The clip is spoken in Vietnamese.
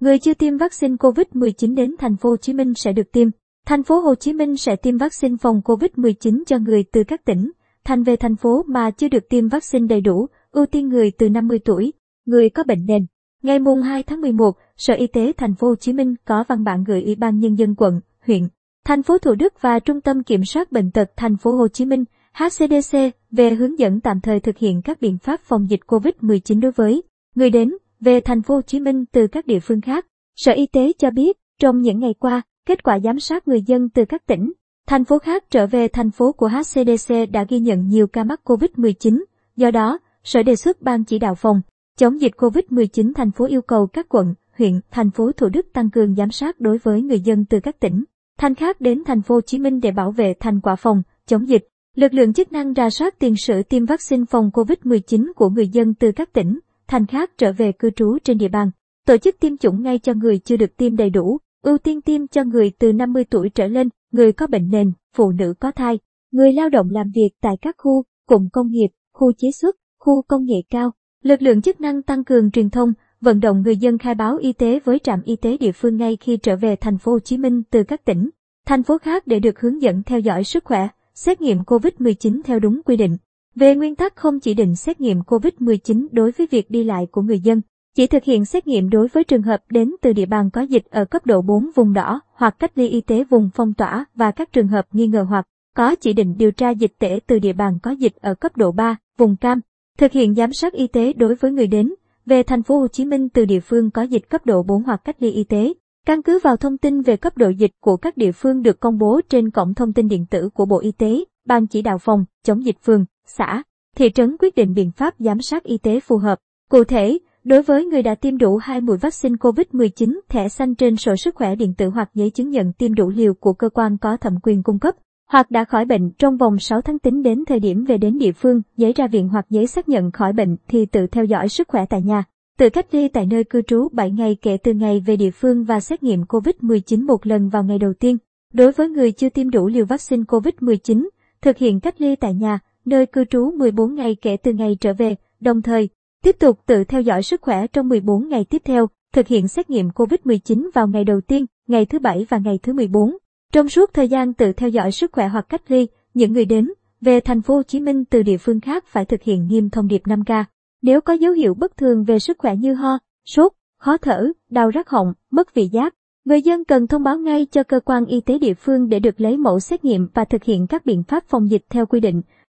Người chưa tiêm vaccine COVID-19 đến thành phố Hồ Chí Minh sẽ được tiêm. Thành phố Hồ Chí Minh sẽ tiêm vaccine phòng COVID-19 cho người từ các tỉnh, thành về thành phố mà chưa được tiêm vaccine đầy đủ, ưu tiên người từ 50 tuổi, người có bệnh nền. Ngày mùng 2 tháng 11, Sở Y tế thành phố Hồ Chí Minh có văn bản gửi Ủy ban nhân dân quận, huyện, thành phố Thủ Đức và Trung tâm Kiểm soát bệnh tật thành phố Hồ Chí Minh HCDC về hướng dẫn tạm thời thực hiện các biện pháp phòng dịch COVID-19 đối với người đến về thành phố Hồ Chí Minh từ các địa phương khác. Sở Y tế cho biết, trong những ngày qua, kết quả giám sát người dân từ các tỉnh, thành phố khác trở về thành phố của HCDC đã ghi nhận nhiều ca mắc COVID-19. Do đó, Sở đề xuất Ban chỉ đạo phòng chống dịch COVID-19 thành phố yêu cầu các quận, huyện, thành phố Thủ Đức tăng cường giám sát đối với người dân từ các tỉnh, thành khác đến thành phố Hồ Chí Minh để bảo vệ thành quả phòng chống dịch. Lực lượng chức năng ra soát tiền sử tiêm vaccine phòng COVID-19 của người dân từ các tỉnh, thành khác trở về cư trú trên địa bàn. Tổ chức tiêm chủng ngay cho người chưa được tiêm đầy đủ, ưu tiên tiêm cho người từ 50 tuổi trở lên, người có bệnh nền, phụ nữ có thai, người lao động làm việc tại các khu, cụm công nghiệp, khu chế xuất, khu công nghệ cao. Lực lượng chức năng tăng cường truyền thông, vận động người dân khai báo y tế với trạm y tế địa phương ngay khi trở về thành phố Hồ Chí Minh từ các tỉnh, thành phố khác để được hướng dẫn theo dõi sức khỏe, xét nghiệm COVID-19 theo đúng quy định. Về nguyên tắc không chỉ định xét nghiệm COVID-19 đối với việc đi lại của người dân, chỉ thực hiện xét nghiệm đối với trường hợp đến từ địa bàn có dịch ở cấp độ 4 vùng đỏ hoặc cách ly y tế vùng phong tỏa và các trường hợp nghi ngờ hoặc có chỉ định điều tra dịch tễ từ địa bàn có dịch ở cấp độ 3, vùng cam. Thực hiện giám sát y tế đối với người đến về thành phố Hồ Chí Minh từ địa phương có dịch cấp độ 4 hoặc cách ly y tế. Căn cứ vào thông tin về cấp độ dịch của các địa phương được công bố trên cổng thông tin điện tử của Bộ Y tế, Ban chỉ đạo phòng chống dịch phường, xã, thị trấn quyết định biện pháp giám sát y tế phù hợp. Cụ thể, đối với người đã tiêm đủ hai mũi vaccine COVID-19, thẻ xanh trên sổ sức khỏe điện tử hoặc giấy chứng nhận tiêm đủ liều của cơ quan có thẩm quyền cung cấp, hoặc đã khỏi bệnh trong vòng 6 tháng tính đến thời điểm về đến địa phương, giấy ra viện hoặc giấy xác nhận khỏi bệnh thì tự theo dõi sức khỏe tại nhà. Tự cách ly tại nơi cư trú 7 ngày kể từ ngày về địa phương và xét nghiệm COVID-19 một lần vào ngày đầu tiên. Đối với người chưa tiêm đủ liều vaccine COVID-19, thực hiện cách ly tại nhà, nơi cư trú 14 ngày kể từ ngày trở về, đồng thời tiếp tục tự theo dõi sức khỏe trong 14 ngày tiếp theo, thực hiện xét nghiệm COVID-19 vào ngày đầu tiên, ngày thứ bảy và ngày thứ 14. Trong suốt thời gian tự theo dõi sức khỏe hoặc cách ly, những người đến về thành phố Hồ Chí Minh từ địa phương khác phải thực hiện nghiêm thông điệp 5K. Nếu có dấu hiệu bất thường về sức khỏe như ho, sốt, khó thở, đau rát họng, mất vị giác, người dân cần thông báo ngay cho cơ quan y tế địa phương để được lấy mẫu xét nghiệm và thực hiện các biện pháp phòng dịch theo quy định.